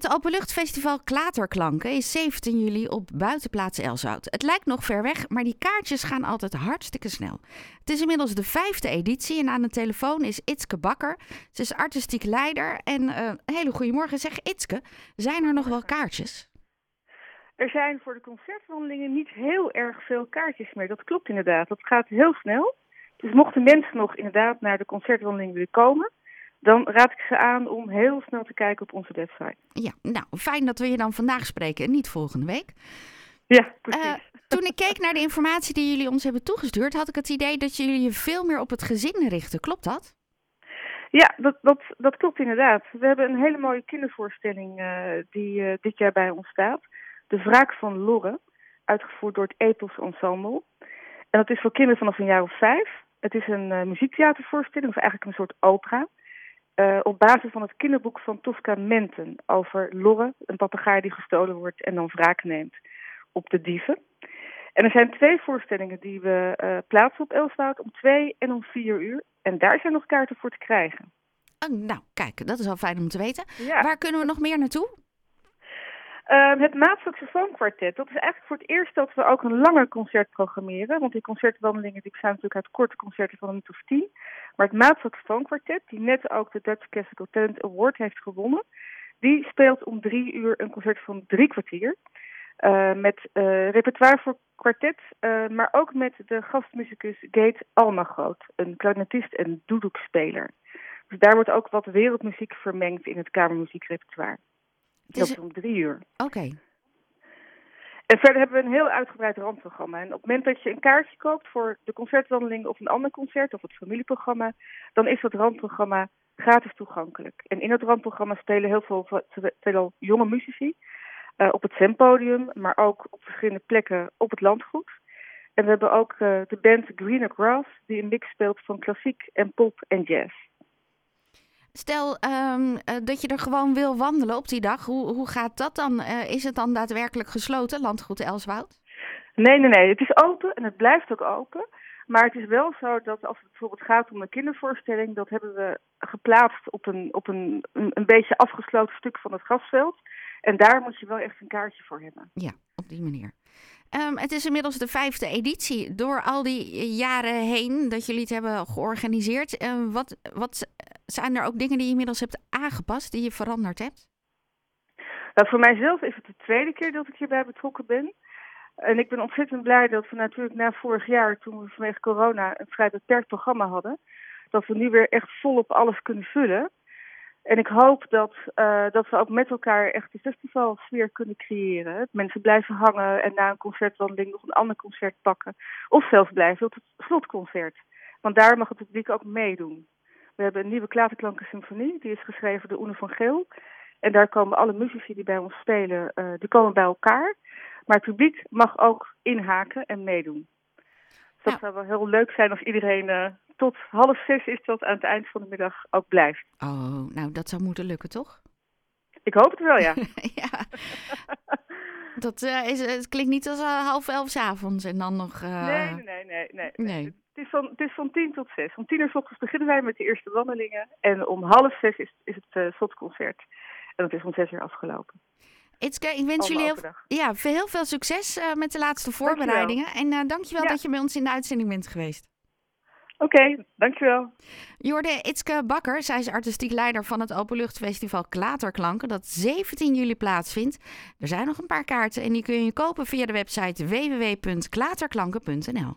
Het Openluchtfestival Klaterklanken is 17 juli op Buitenplaats Elswoud. Het lijkt nog ver weg, maar die kaartjes gaan altijd hartstikke snel. Het is inmiddels de vijfde editie en aan de telefoon is Itske Bakker. Ze is artistiek leider en uh, hele goede morgen. Zeg Itske, zijn er nog wel kaartjes? Er zijn voor de concertwandelingen niet heel erg veel kaartjes meer. Dat klopt inderdaad. Dat gaat heel snel. Dus mochten mensen nog inderdaad naar de concertwandeling willen komen, dan raad ik ze aan om heel snel te kijken op onze website. Ja, nou fijn dat we je dan vandaag spreken en niet volgende week. Ja, precies. Uh, toen ik keek naar de informatie die jullie ons hebben toegestuurd, had ik het idee dat jullie je veel meer op het gezin richten. Klopt dat? Ja, dat, dat, dat klopt inderdaad. We hebben een hele mooie kindervoorstelling uh, die uh, dit jaar bij ons staat. De Wraak van Lorre, uitgevoerd door het Ethos Ensemble. En dat is voor kinderen vanaf een jaar of vijf. Het is een muziektheatervoorstelling, of eigenlijk een soort opera. Uh, op basis van het kinderboek van Tosca Menten over Lorre, een papegaai die gestolen wordt en dan wraak neemt op de dieven. En er zijn twee voorstellingen die we uh, plaatsen op Elswoud om twee en om vier uur. En daar zijn nog kaarten voor te krijgen. Oh, nou, kijk, dat is al fijn om te weten. Ja. Waar kunnen we nog meer naartoe? Uh, het Maatsaxofoonkwartet. Dat is eigenlijk voor het eerst dat we ook een langer concert programmeren. Want die concertwandelingen die bestaan natuurlijk uit korte concerten van een minuut tien. Maar het Maatsaxofoonkwartet, die net ook de Dutch Classical Talent Award heeft gewonnen, die speelt om drie uur een concert van drie kwartier. Uh, met uh, repertoire voor kwartet, uh, maar ook met de gastmuzikus Gate Almagroot, een klarinetist en doedoekspeler. Dus daar wordt ook wat wereldmuziek vermengd in het kamermuziekrepertoire. Dat is om drie uur. Oké. En verder hebben we een heel uitgebreid randprogramma. En op het moment dat je een kaartje koopt voor de concertwandeling of een ander concert of het familieprogramma, dan is dat randprogramma gratis toegankelijk. En in dat randprogramma spelen heel veel, veel jonge muzici uh, op het Zempodium, maar ook op verschillende plekken op het landgoed. En we hebben ook uh, de band Greener Grass, die een mix speelt van klassiek en pop en jazz. Stel um, uh, dat je er gewoon wil wandelen op die dag. Hoe, hoe gaat dat dan? Uh, is het dan daadwerkelijk gesloten, landgoed Elswoud? Nee, nee, nee. Het is open en het blijft ook open. Maar het is wel zo dat als het bijvoorbeeld gaat om een kindervoorstelling, dat hebben we geplaatst op een, op een, een, een beetje afgesloten stuk van het grasveld. En daar moet je wel echt een kaartje voor hebben. Ja, op die manier. Um, het is inmiddels de vijfde editie. Door al die jaren heen dat jullie het hebben georganiseerd, uh, wat, wat zijn er ook dingen die je inmiddels hebt aangepast, die je veranderd hebt? Nou, voor mijzelf is het de tweede keer dat ik hierbij betrokken ben. En ik ben ontzettend blij dat we natuurlijk na vorig jaar, toen we vanwege corona een vrij beperkt programma hadden, dat we nu weer echt volop alles kunnen vullen. En ik hoop dat, uh, dat we ook met elkaar echt de festivalsfeer kunnen creëren. Mensen blijven hangen en na een concertwandeling nog een ander concert pakken. Of zelfs blijven tot het slotconcert. Want daar mag het publiek ook meedoen. We hebben een nieuwe Klaterklanken Symfonie, die is geschreven door Oene van Geel. En daar komen alle muzici die bij ons spelen, uh, die komen bij elkaar. Maar het publiek mag ook inhaken en meedoen. Dus dat ja. zou wel heel leuk zijn als iedereen uh, tot half zes is dat aan het eind van de middag ook blijft. Oh, nou dat zou moeten lukken, toch? Ik hoop het wel, ja. ja. Dat uh, is, het klinkt niet als uh, half elf s avonds en dan nog... Uh... Nee, nee, nee, nee, nee. Het, is van, het is van tien tot zes. Om tien uur s ochtends beginnen wij met de eerste wandelingen. En om half zes is, is het uh, slotconcert. En dat is om zes uur afgelopen. Itske, ik wens jullie heel, ja, heel veel succes uh, met de laatste voorbereidingen. Dankjewel. En uh, dankjewel ja. dat je bij ons in de uitzending bent geweest. Oké, okay, dankjewel. Jorde Itske Bakker, zij is artistiek leider van het Openluchtfestival Klaterklanken, dat 17 juli plaatsvindt. Er zijn nog een paar kaarten en die kun je kopen via de website www.klaterklanken.nl.